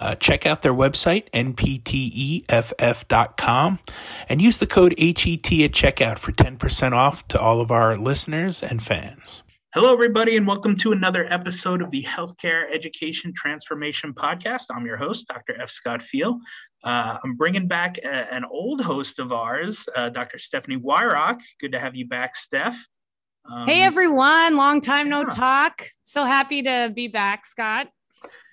Uh, check out their website, npteff.com, and use the code HET at checkout for 10% off to all of our listeners and fans. Hello, everybody, and welcome to another episode of the Healthcare Education Transformation Podcast. I'm your host, Dr. F. Scott Feil. Uh, I'm bringing back a, an old host of ours, uh, Dr. Stephanie Wyrock. Good to have you back, Steph. Um, hey, everyone. Long time no talk. So happy to be back, Scott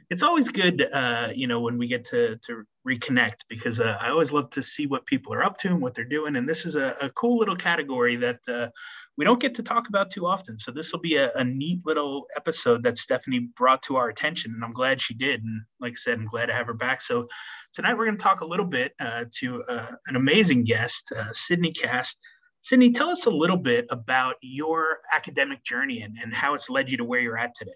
it's always good, uh, you know, when we get to to reconnect because uh, I always love to see what people are up to and what they're doing. And this is a, a cool little category that uh, we don't get to talk about too often. So this will be a, a, neat little episode that Stephanie brought to our attention, and I'm glad she did. And like I said, I'm glad to have her back. So tonight we're going to talk a little bit uh, to uh, an amazing guest, uh, Sidni Kast. Sidni, tell us a little bit about your academic journey and, and how it's led you to where you're at today.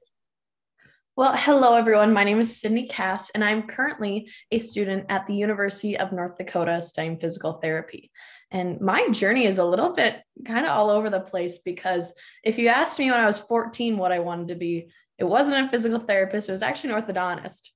Well, hello everyone. My name is Sidni Kast, and I'm currently a student at the University of North Dakota studying physical therapy. And my journey is a little bit kind of all over the place because if you asked me when I was 14 what I wanted to be, it wasn't a physical therapist, it was actually an orthodontist.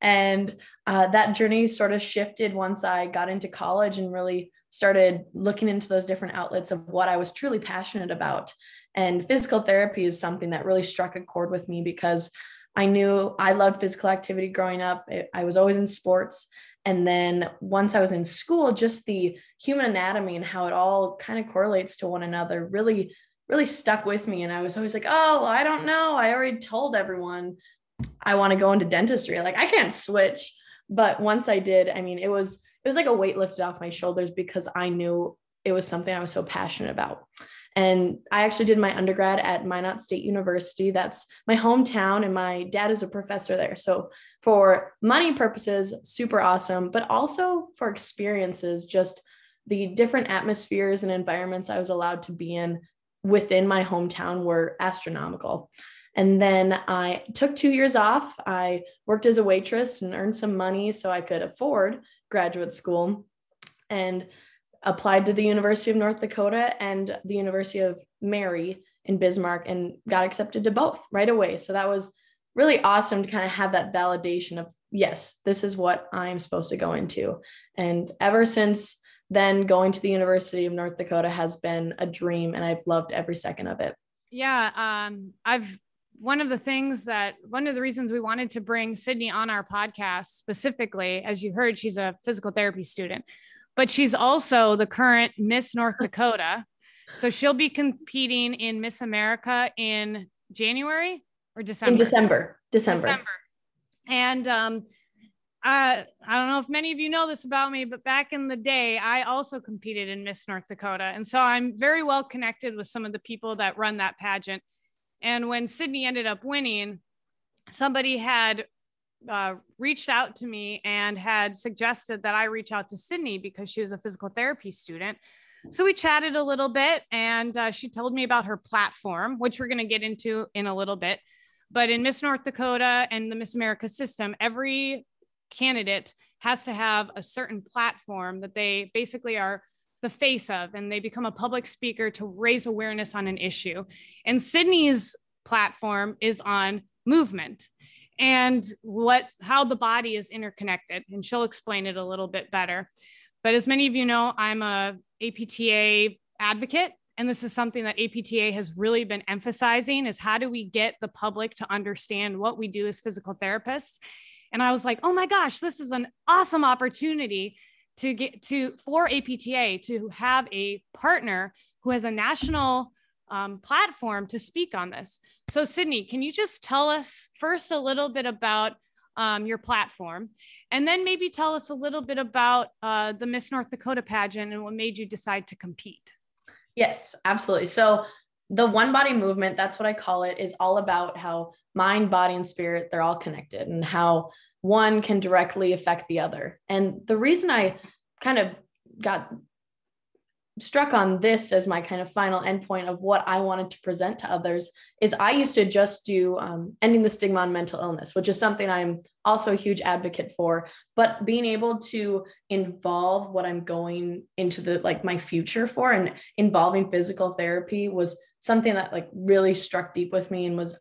And uh, that journey sort of shifted once I got into college and really started looking into those different outlets of what I was truly passionate about. And physical therapy is something that really struck a chord with me because I knew I loved physical activity growing up. I was always in sports. And then once I was in school, just the human anatomy and how it all kind of correlates to one another really, really stuck with me. And I was always like, oh, I don't know. I already told everyone I want to go into dentistry. Like I can't switch. But once I did, I mean, it was it was like a weight lifted off my shoulders because I knew it was something I was so passionate about. And I actually did my undergrad at Minot State University. That's my hometown, and my dad is a professor there. So, for money purposes, super awesome, but also for experiences, just the different atmospheres and environments I was allowed to be in within my hometown were astronomical. And then I took two years off. I worked as a waitress and earned some money so I could afford graduate school. And applied to the University of North Dakota and the University of Mary in Bismarck and got accepted to both right away. So that was really awesome to kind of have that validation of, yes, this is what I'm supposed to go into. And ever since then, going to the University of North Dakota has been a dream and I've loved every second of it. Yeah. Um, I've, one of the things that one of the reasons we wanted to bring Sidni on our podcast specifically, as you heard, she's a physical therapy student but she's also the current Miss North Dakota. So she'll be competing in Miss America in January or December. In December. December. December. And um, I, I don't know if many of you know this about me, but back in the day, I also competed in Miss North Dakota. And so I'm very well connected with some of the people that run that pageant. And when Sidni ended up winning, somebody had uh, reached out to me and had suggested that I reach out to Sidni because she was a physical therapy student. So we chatted a little bit and uh, she told me about her platform, which we're going to get into in a little bit. But in Miss North Dakota and the Miss America system, every candidate has to have a certain platform that they basically are the face of and they become a public speaker to raise awareness on an issue. And Sidni's platform is on movement and what how the body is interconnected and she'll explain it a little bit better. But as many of you know i'm a apta advocate and this is something that apta has really been emphasizing is how do we get the public to understand what we do as physical therapists? And i was like oh my gosh this is an awesome opportunity to get to for apta to have a partner who has a national um, platform to speak on this. So, Sidni, can you just tell us first a little bit about um, your platform, and then maybe tell us a little bit about uh, the Miss North Dakota pageant and what made you decide to compete? Yes, absolutely. So, the one body movement, that's what I call it, is all about how mind, body, and spirit, they're all connected and how one can directly affect the other. And the reason I kind of got struck on this as my kind of final endpoint of what I wanted to present to others is I used to just do um, ending the stigma on mental illness, which is something I'm also a huge advocate for. But being able to involve what I'm going into the like my future for and involving physical therapy was something that like really struck deep with me and was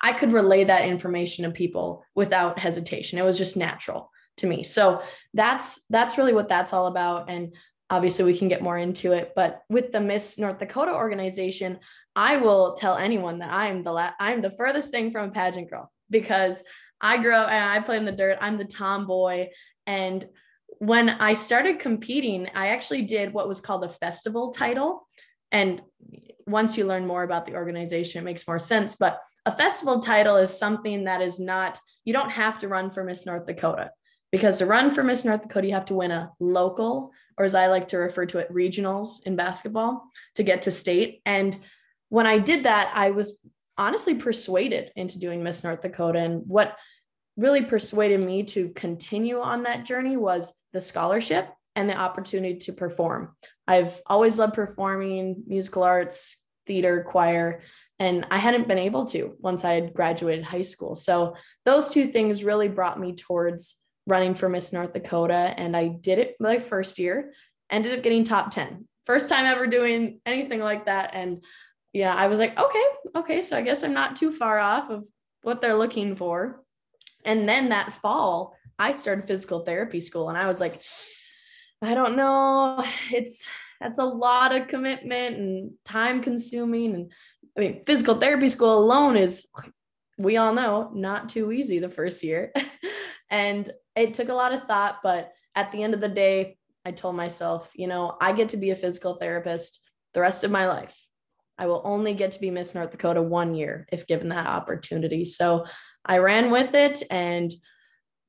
I could relay that information to people without hesitation. It was just natural to me. So that's that's really what that's all about. And obviously we can get more into it but with the miss north dakota organization i will tell anyone that i'm the la- i'm the furthest thing from a pageant girl because i grew up and i play in the dirt i'm the tomboy. And when i started competing i actually did what was called a festival title. And once you learn more about the organization it makes more sense. But a festival title is something that is not you don't have to run for miss north dakota because to run for miss north dakota you have to win a local or as I like to refer to it, regionals in basketball to get to state. And when I did that, I was honestly persuaded into doing Miss North Dakota. And what really persuaded me to continue on that journey was the scholarship and the opportunity to perform. I've always loved performing, musical arts, theater, choir, and I hadn't been able to once I had graduated high school. So those two things really brought me towards running for Miss North Dakota. And I did it my first year, ended up getting top 10. First time ever doing anything like that. And yeah, I was like, okay, okay. So I guess I'm not too far off of what they're looking for. And then that fall, I started physical therapy school and I was like, I don't know. It's that's a lot of commitment and time consuming. And I mean, physical therapy school alone is, we all know, not too easy the first year. and it took a lot of thought, but at the end of the day, I told myself, you know, I get to be a physical therapist the rest of my life. I will only get to be Miss North Dakota one year if given that opportunity. So I ran with it. And,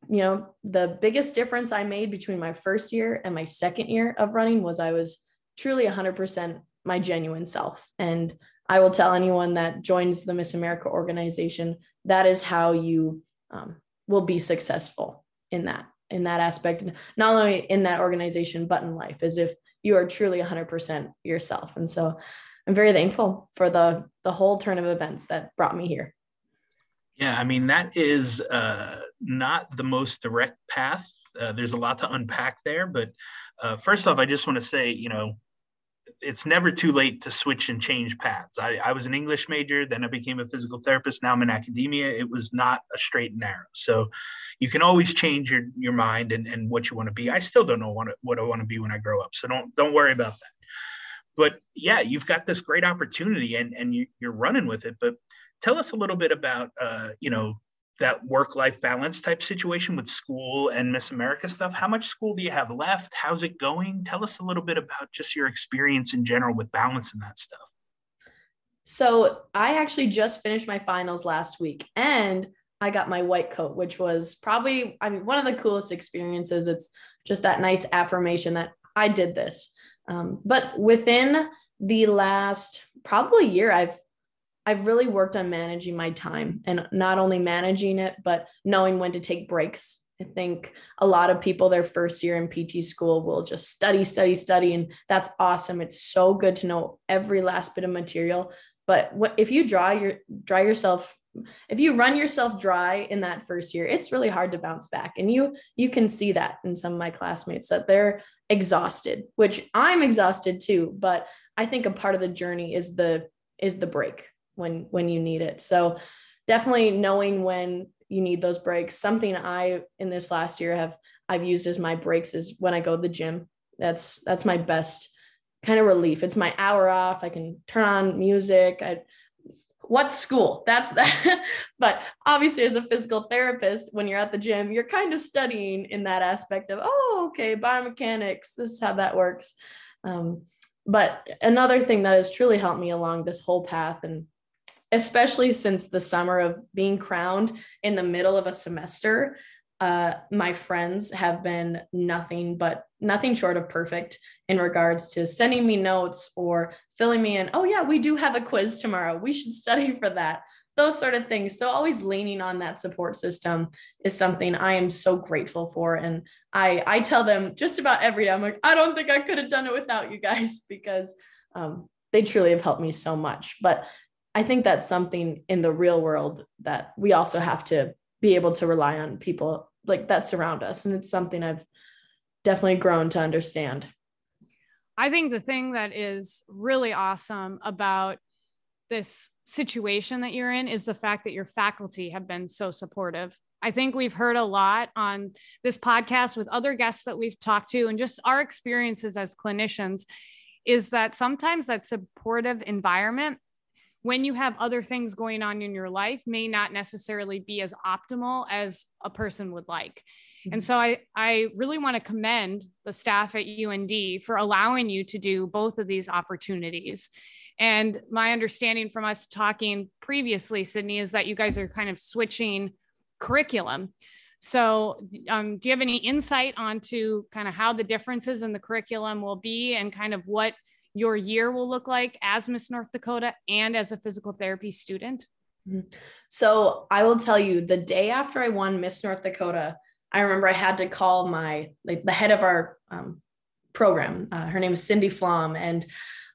you know, the biggest difference I made between my first year and my second year of running was I was truly 100% my genuine self. And I will tell anyone that joins the Miss America organization that is how you um, will be successful in that in that aspect not only in that organization but in life as if you are truly 100% yourself and so i'm very thankful for the the whole turn of events that brought me here yeah i mean that is uh, not the most direct path uh, there's a lot to unpack there but uh, first off i just want to say you know it's never too late to switch and change paths. I, I, was an English major, then I became a physical therapist. Now I'm in academia. It was not a straight and narrow. So you can always change your, your mind and, and what you want to be. I still don't know what, what I want to be when I grow up. So don't, don't worry about that. But yeah, you've got this great opportunity and, and you, you're running with it. But tell us a little bit about, uh, you know, that work life balance type situation with school and Miss America stuff. How much school do you have left? How's it going? Tell us a little bit about just your experience in general with balancing that stuff. So, I actually just finished my finals last week and I got my white coat, which was probably, I mean, one of the coolest experiences. It's just that nice affirmation that I did this. Um, but within the last probably year, I've I've really worked on managing my time and not only managing it, but knowing when to take breaks. I think a lot of people their first year in PT school will just study, study, study. And that's awesome. It's so good to know every last bit of material. But what if you draw your draw yourself, if you run yourself dry in that first year, it's really hard to bounce back. And you you can see that in some of my classmates that they're exhausted, which I'm exhausted too. But I think a part of the journey is the is the break when when you need it. So definitely knowing when you need those breaks. Something I in this last year have I've used as my breaks is when I go to the gym. That's that's my best kind of relief. It's my hour off. I can turn on music. I what's school? That's that. but obviously, as a physical therapist, when you're at the gym, you're kind of studying in that aspect of, oh, okay, biomechanics. This is how that works. Um, but another thing that has truly helped me along this whole path and especially since the summer of being crowned in the middle of a semester uh, my friends have been nothing but nothing short of perfect in regards to sending me notes or filling me in oh yeah we do have a quiz tomorrow we should study for that those sort of things. So always leaning on that support system is something I am so grateful for. And I I tell them just about every day, I'm like, I don't think I could have done it without you guys because um, they truly have helped me so much. But I think that's something in the real world that we also have to be able to rely on people like that surround us. And it's something I've definitely grown to understand. I think the thing that is really awesome about this situation that you're in is the fact that your faculty have been so supportive. I think we've heard a lot on this podcast with other guests that we've talked to and just our experiences as clinicians is that sometimes that supportive environment when you have other things going on in your life may not necessarily be as optimal as a person would like. Mm-hmm. And so I, I really want to commend the staff at UND for allowing you to do both of these opportunities. And my understanding from us talking previously, Sidni, is that you guys are kind of switching curriculum. So, um, do you have any insight onto kind of how the differences in the curriculum will be and kind of what your year will look like as Miss North Dakota and as a physical therapy student? Mm-hmm. So I will tell you the day after I won Miss North Dakota, I remember I had to call my like the head of our um, program. Uh, her name is Cindy Flom, and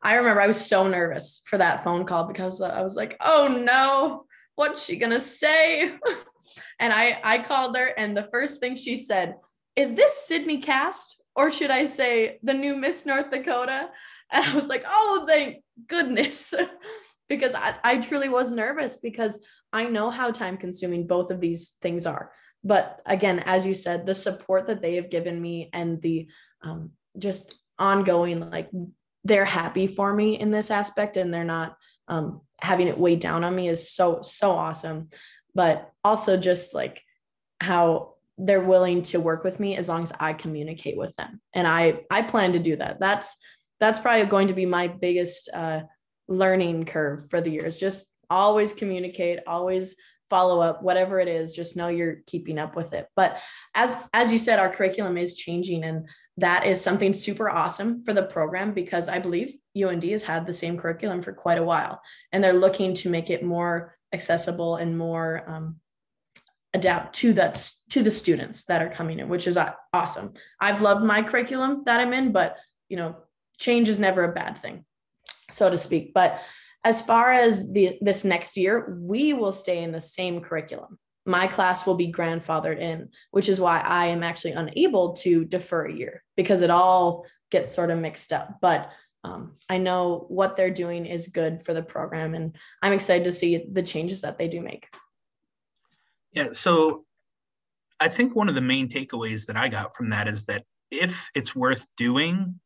I remember I was so nervous for that phone call because I was like, "Oh no, what's she gonna say?" and I I called her, and the first thing she said is, "This Sidni Kast, or should I say the new Miss North Dakota?" And I was like, oh, thank goodness. because I, I truly was nervous because I know how time consuming both of these things are. But again, as you said, the support that they have given me and the um, just ongoing, like they're happy for me in this aspect and they're not um, having it weighed down on me is so, so awesome. But also just like how they're willing to work with me as long as I communicate with them. And I, I plan to do that. That's that's probably going to be my biggest uh, learning curve for the years. Just always communicate, always follow up, whatever it is. Just know you're keeping up with it. But as as you said, our curriculum is changing, and that is something super awesome for the program because I believe UND has had the same curriculum for quite a while, and they're looking to make it more accessible and more um, adapt to that to the students that are coming in, which is awesome. I've loved my curriculum that I'm in, but you know change is never a bad thing, so to speak. But as far as the this next year, we will stay in the same curriculum. My class will be grandfathered in, which is why I am actually unable to defer a year because it all gets sort of mixed up. But um, I know what they're doing is good for the program, and I'm excited to see the changes that they do make. Yeah. So I think one of the main takeaways that I got from that is that if it's worth doing,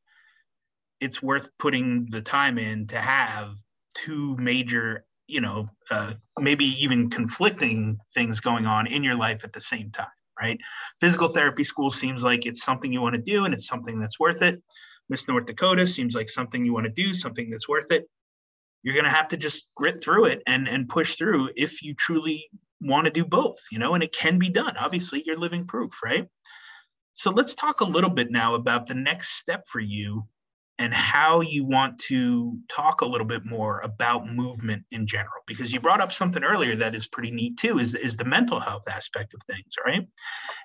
it's worth putting the time in to have two major you know uh, maybe even conflicting things going on in your life at the same time right? Physical therapy school seems like it's something you want to do and it's something that's worth it. Miss north dakota seems like something you want to do something that's worth it. You're going to have to just grit through it and and push through if you truly want to do both you know and it can be done. Obviously you're living proof right? So let's talk a little bit now about the next step for you and how you want to talk a little bit more about movement in general because you brought up something earlier that is pretty neat too is, is the mental health aspect of things right?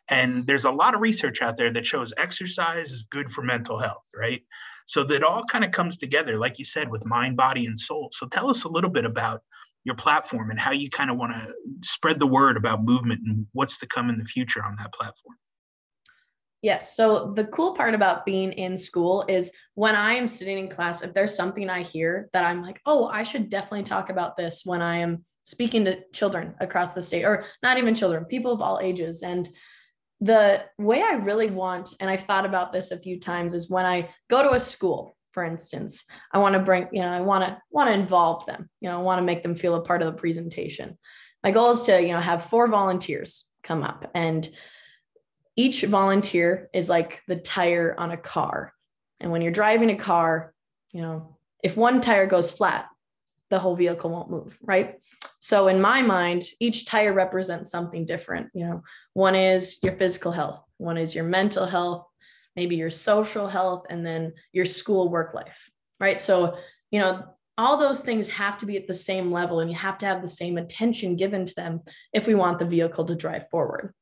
And there's a lot of research out there that shows exercise is good for mental health right? So that all kind of comes together like you said with mind body and soul. So tell us a little bit about your platform and how you kind of want to spread the word about movement and what's to come in the future on that platform Yes. So the cool part about being in school is when I am sitting in class, if there's something I hear that I'm like, oh, I should definitely talk about this when I am speaking to children across the state, or not even children, people of all ages. And the way I really want, and I've thought about this a few times, is when I go to a school, for instance, I want to bring, you know, I want to want to involve them, you know, I want to make them feel a part of the presentation. My goal is to, you know, have four volunteers come up and each volunteer is like the tire on a car. And when you're driving a car, you know, if one tire goes flat, the whole vehicle won't move, right? So in my mind, each tire represents something different. You know, one is your physical health, one is your mental health, maybe your social health, and then your school work life, right? So, you know, all those things have to be at the same level and you have to have the same attention given to them if we want the vehicle to drive forward.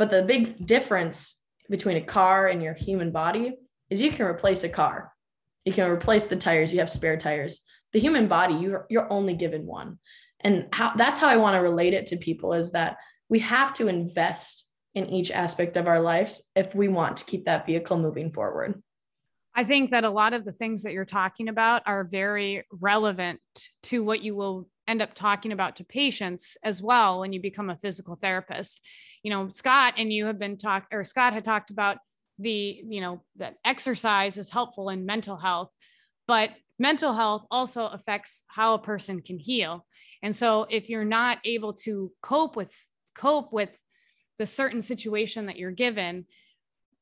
But the big difference between a car and your human body is you can replace a car. You can replace the tires, you have spare tires. The human body, you're, you're only given one. And how that's how I want to relate it to people is that we have to invest in each aspect of our lives if we want to keep that vehicle moving forward. I think that a lot of the things that you're talking about are very relevant to what you will end up talking about to patients as well when you become a physical therapist. You know, Scott and you have been talk or Scott had talked about the, you know, that exercise is helpful in mental health, but mental health also affects how a person can heal. And so if you're not able to cope with cope with the certain situation that you're given,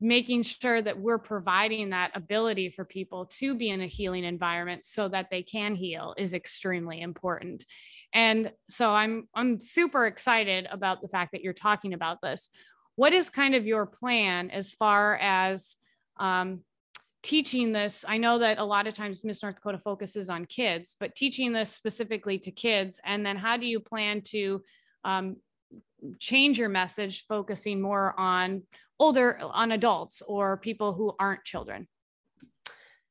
making sure that we're providing that ability for people to be in a healing environment so that they can heal is extremely important. And so I'm I'm super excited about the fact that you're talking about this. What is kind of your plan as far as um, teaching this? I know that a lot of times Miss North Dakota focuses on kids, but teaching this specifically to kids, and then how do you plan to um, change your message, focusing more on older on adults or people who aren't children?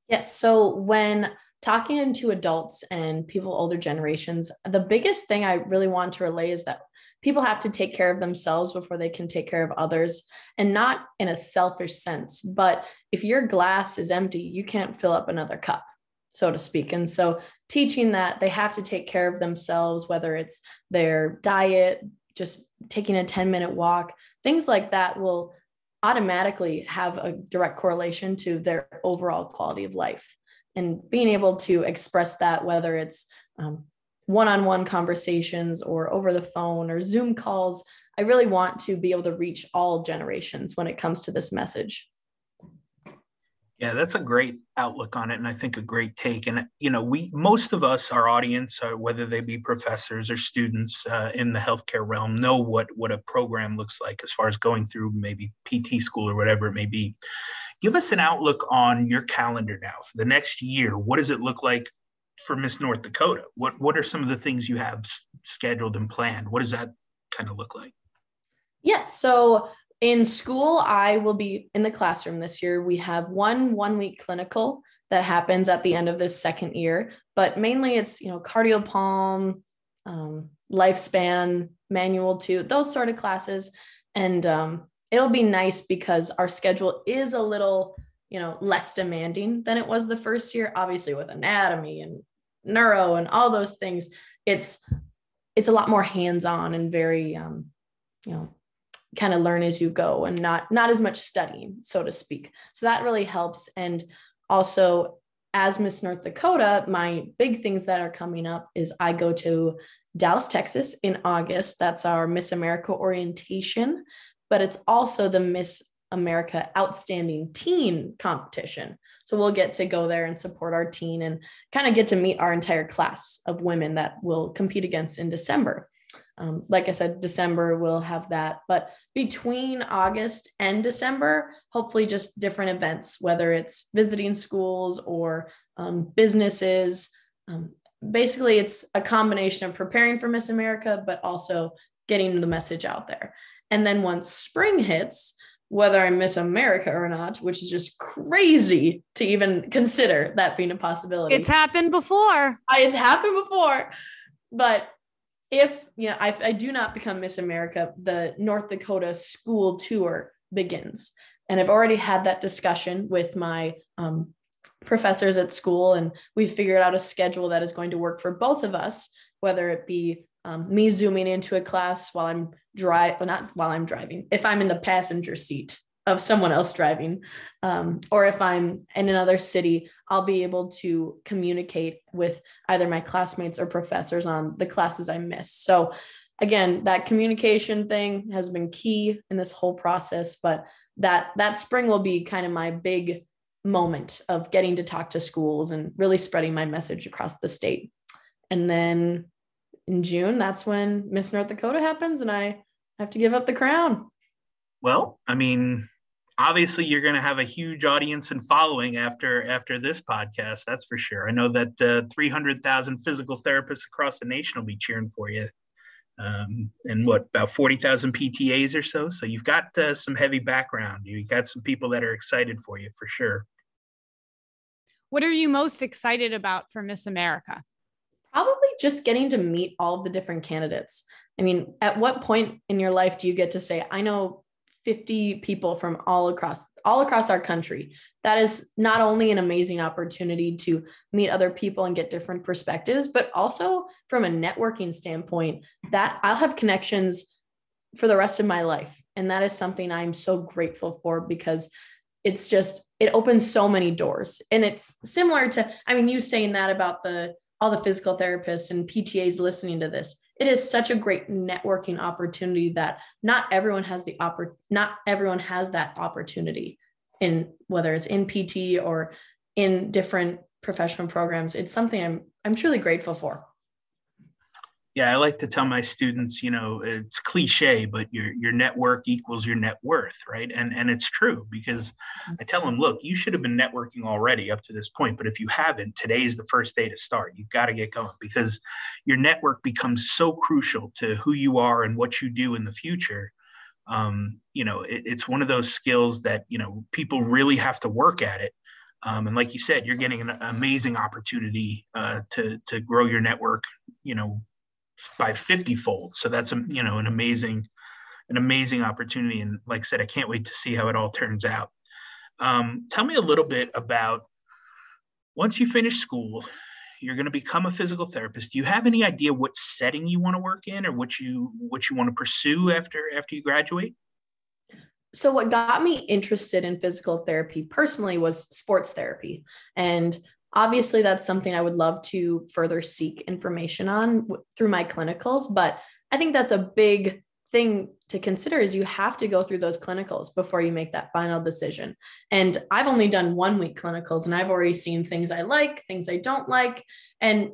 Yes so when talking into adults and people older generations the biggest thing i really want to relay is that people have to take care of themselves before they can take care of others and not in a selfish sense but if your glass is empty you can't fill up another cup so to speak. And so teaching that they have to take care of themselves whether it's their diet just taking a 10 minute walk things like that will automatically have a direct correlation to their overall quality of life. And being able to express that, whether it's one on one conversations or over the phone or Zoom calls, I really want to be able to reach all generations when it comes to this message. Yeah, that's a great outlook on it, and I think a great take. And you know, we most of us, our audience, uh, whether they be professors or students uh, in the healthcare realm, know what what a program looks like as far as going through maybe PT school or whatever it may be. Give us an outlook on your calendar now for the next year. What does it look like for Miss North Dakota? What what are some of the things you have scheduled and planned? What does that kind of look like? Yes. So in school, I will be in the classroom this year. We have one one week clinical that happens at the end of this second year, but mainly it's, you know, cardiopulm, um, lifespan, manual two, those sort of classes. And um, it'll be nice because our schedule is a little, you know, less demanding than it was the first year, obviously with anatomy and neuro and all those things. It's, it's a lot more hands-on and very, um, you know, kind of learn as you go and not not as much studying so to speak. So that really helps. And also as miss north dakota my big things that are coming up is i go to dallas texas in august. That's our miss america orientation but it's also the miss america outstanding teen competition. So we'll get to go there and support our teen and kind of get to meet our entire class of women that will compete against in december um, like I said, December we'll have that. But between August and December, hopefully just different events, whether it's visiting schools or um, businesses. Um, basically, it's a combination of preparing for Miss America, but also getting the message out there. And then once spring hits, whether I Miss America or not, which is just crazy to even consider that being a possibility. It's happened before. I, it's happened before. But if you know, I, I do not become Miss America, the North Dakota school tour begins. And I've already had that discussion with my um, professors at school, and we've figured out a schedule that is going to work for both of us, whether it be um, me zooming into a class while I'm drive, well, not while I'm driving, if I'm in the passenger seat of someone else driving. Um, or if I'm in another city, I'll be able to communicate with either my classmates or professors on the classes I miss. So, again, that communication thing has been key in this whole process. But that that spring will be kind of my big moment of getting to talk to schools and really spreading my message across the state. And then in June, that's when Miss North Dakota happens, and I have to give up the crown. Well, I mean, obviously you're going to have a huge audience and following after after this podcast that's for sure. I know that uh, 300000 physical therapists across the nation will be cheering for you. Um, and what about 40000 ptas or so? So you've got uh, some heavy background. You've got some people that are excited for you for sure. What are you most excited about for miss america? Probably just getting to meet all of the different candidates. I mean at what point in your life do you get to say i know 50 people from all across all across our country. That is not only an amazing opportunity to meet other people and get different perspectives but also from a networking standpoint that i'll have connections for the rest of my life. And that is something i'm so grateful for because it's just it opens so many doors. And it's similar to i mean you saying that about the all the physical therapists and ptas listening to this it is such a great networking opportunity that not everyone has the oppor- not everyone has that opportunity in whether it's in PT or in different professional programs. It's something I'm I'm truly grateful for yeah, I like to tell my students, you know, it's cliche, but your your network equals your net worth, right? And and it's true because I tell them, look, you should have been networking already up to this point, but if you haven't, today is the first day to start. You've got to get going because your network becomes so crucial to who you are and what you do in the future. Um, you know, it, it's one of those skills that you know people really have to work at it. Um, and like you said, you're getting an amazing opportunity uh, to to grow your network. You know, by 50 fold. So that's a, you know, an amazing, an amazing opportunity. And like I said, I can't wait to see how it all turns out. Um, tell me a little bit about once you finish school, you're going to become a physical therapist. Do you have any idea what setting you want to work in or what you, what you want to pursue after, after you graduate? so what got me interested in physical therapy personally was sports therapy and obviously that's something i would love to further seek information on through my clinicals but i think that's a big thing to consider is you have to go through those clinicals before you make that final decision. And i've only done one week clinicals and i've already seen things i like things i don't like and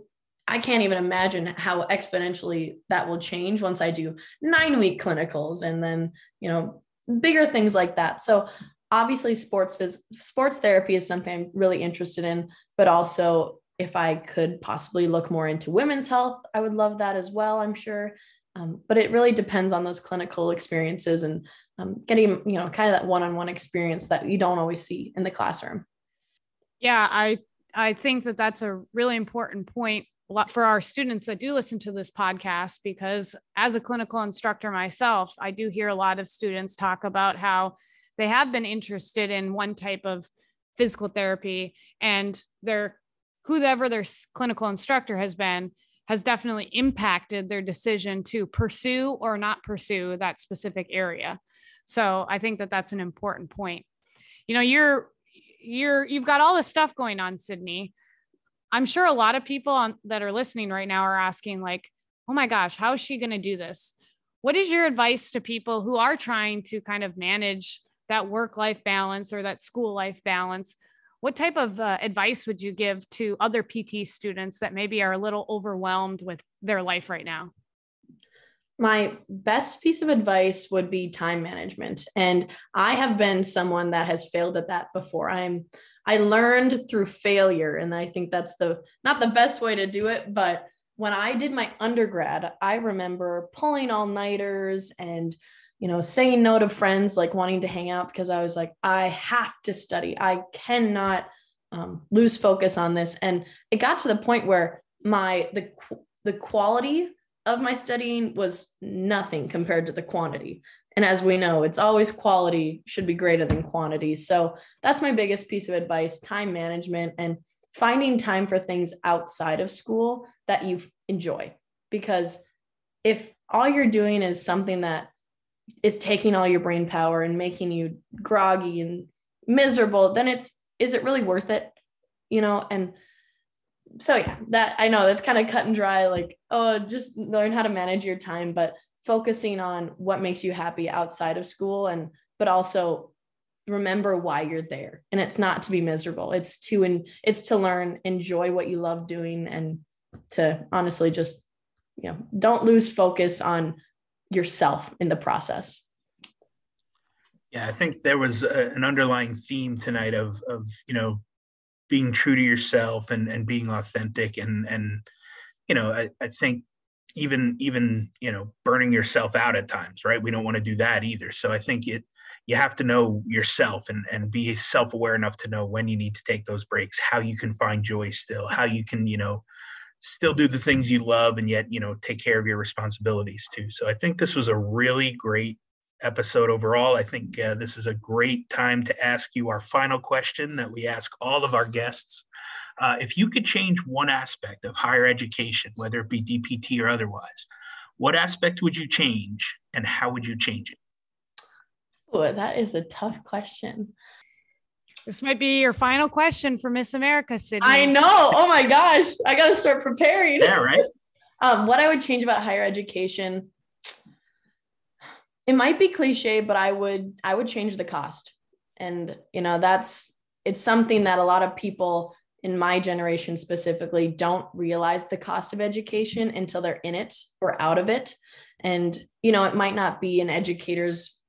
i can't even imagine how exponentially that will change once i do nine week clinicals and then you know bigger things like that. So obviously sports phys- sports therapy is something I'm really interested in, but also if I could possibly look more into women's health, I would love that as well, I'm sure. Um, but it really depends on those clinical experiences and um, getting, you know, kind of that one-on-one experience that you don't always see in the classroom. Yeah, I I think that that's a really important point for our students that do listen to this podcast because as a clinical instructor myself, I do hear a lot of students talk about how they have been interested in one type of physical therapy and their whoever their clinical instructor has been has definitely impacted their decision to pursue or not pursue that specific area. So i think that that's an important point. You know you're you're you've got all this stuff going on sidni. I'm sure a lot of people on, that are listening right now are asking like oh my gosh how is she going to do this? What is your advice to people who are trying to kind of manage that work life balance or that school life balance what type of uh, advice would you give to other pt students that maybe are a little overwhelmed with their life right now? My best piece of advice would be time management. And i have been someone that has failed at that before. I'm i learned through failure and i think that's the not the best way to do it but when i did my undergrad i remember pulling all nighters and you know, saying no to friends, like wanting to hang out because I was like, I have to study. I cannot um, lose focus on this. And it got to the point where my the the quality of my studying was nothing compared to the quantity. And as we know, it's always quality should be greater than quantity. So that's my biggest piece of advice: time management and finding time for things outside of school that you enjoy. Because if all you're doing is something that is taking all your brain power and making you groggy and miserable, then it's is it really worth it? You know, and so yeah, that I know that's kind of cut and dry, like, oh, just learn how to manage your time, but focusing on what makes you happy outside of school and but also remember why you're there and it's not to be miserable it's to and it's to learn enjoy what you love doing and to honestly just you know don't lose focus on yourself in the process. Yeah, I think there was a, an underlying theme tonight of of you know being true to yourself and and being authentic and and you know I, I think even even you know burning yourself out at times right we don't want to do that either so i think it you have to know yourself and and be self-aware enough to know when you need to take those breaks how you can find joy still how you can you know still do the things you love and yet you know take care of your responsibilities too. So i think this was a really great episode overall. I think uh, this is a great time to ask you our final question that we ask all of our guests. Uh, if you could change one aspect of higher education whether it be dpt or otherwise what aspect would you change and how would you change it? Oh, that is a tough question. This might be your final question for Miss America, Sidni. I know. Oh my gosh. I got to start preparing. Yeah, right. um, what I would change about higher education, it might be cliche, but I would I would change the cost. And you know, that's it's something that a lot of people in my generation specifically don't realize the cost of education until they're in it or out of it. And you know, it might not be an educator's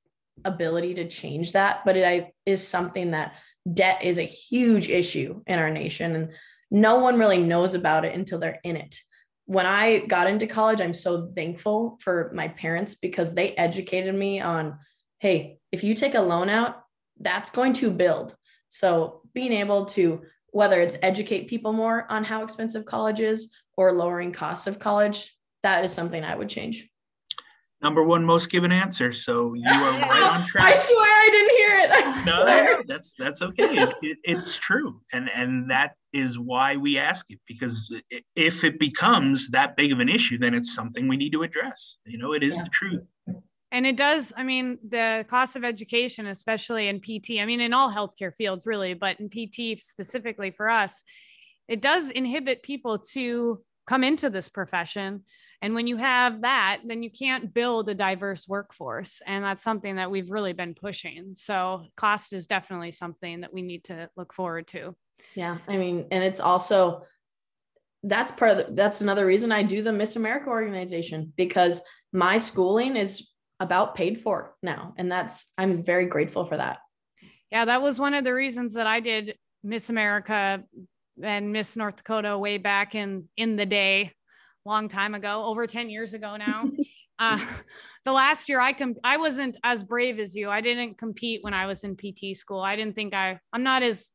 ability to change that, but it is something that debt is a huge issue in our nation and no one really knows about it until they're in it. When I got into college, I'm so thankful for my parents because they educated me on hey, if you take a loan out, that's going to build. So being able to whether it's educate people more on how expensive college is or lowering costs of college, that is something I would change number one most given answer. So you are right on track. I swear I didn't hear it. I no, no, that's that's okay. It, it, it's true, and and that is why we ask it because if it becomes that big of an issue, then it's something we need to address. You know, it is yeah. the truth. And it does. I mean, the cost of education, especially in PT. I mean, in all healthcare fields, really, but in PT specifically for us, it does inhibit people to come into this profession and when you have that, then you can't build a diverse workforce. And that's something that we've really been pushing. So cost is definitely something that we need to look forward to. Yeah. I mean, and it's also, that's part of the, that's another reason I do the Miss America organization because my schooling is about paid for now. And that's, I'm very grateful for that. Yeah. That was one of the reasons that I did Miss America and Miss North Dakota way back in, in the day long time ago, over 10 years ago now. uh, the last year I com- I wasn't as brave as you. I didn't compete when I was in PT school. I didn't think I I'm not as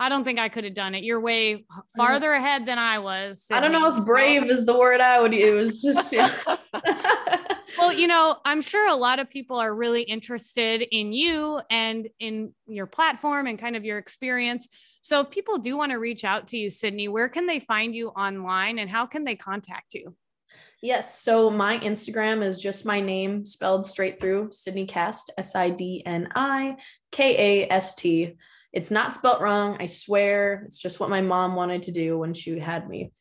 I don't think I could have done it. You're way farther ahead than I was. I don't know if brave is the word I would use. Just yeah. well, you know, I'm sure a lot of people are really interested in you and in your platform and kind of your experience. So if people do want to reach out to you, Sidni, where can they find you online and how can they contact you? Yes. So my Instagram is just my name spelled straight through Sidni Kast, S I D N I K A S T. It's not spelt wrong. I swear. It's just what my mom wanted to do when she had me.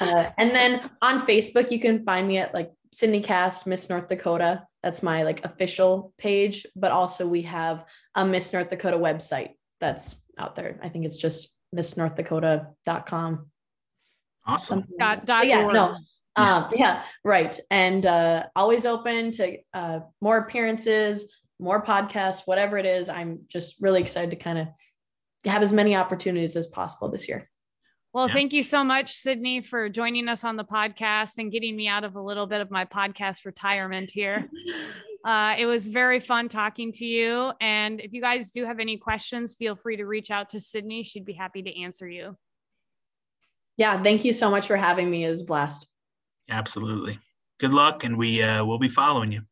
Uh, and then on Facebook, you can find me at like Sidni Kast, Miss North Dakota. That's my like official page. But also we have a Miss North Dakota website that's out there. I think it's just missnorthdakota.com. Awesome. Dot, dot yeah, no. Um, yeah, right. And uh, always open to uh, more appearances, more podcasts, whatever it is. I'm just really excited to kind of have as many opportunities as possible this year. Well, yeah. thank you so much, Sidni, for joining us on the podcast and getting me out of a little bit of my podcast retirement here. Uh, it was very fun talking to you. And if you guys do have any questions, feel free to reach out to Sidni. She'd be happy to answer you. Yeah, thank you so much for having me. It was blast. Absolutely. Good luck, and we uh, will be following you.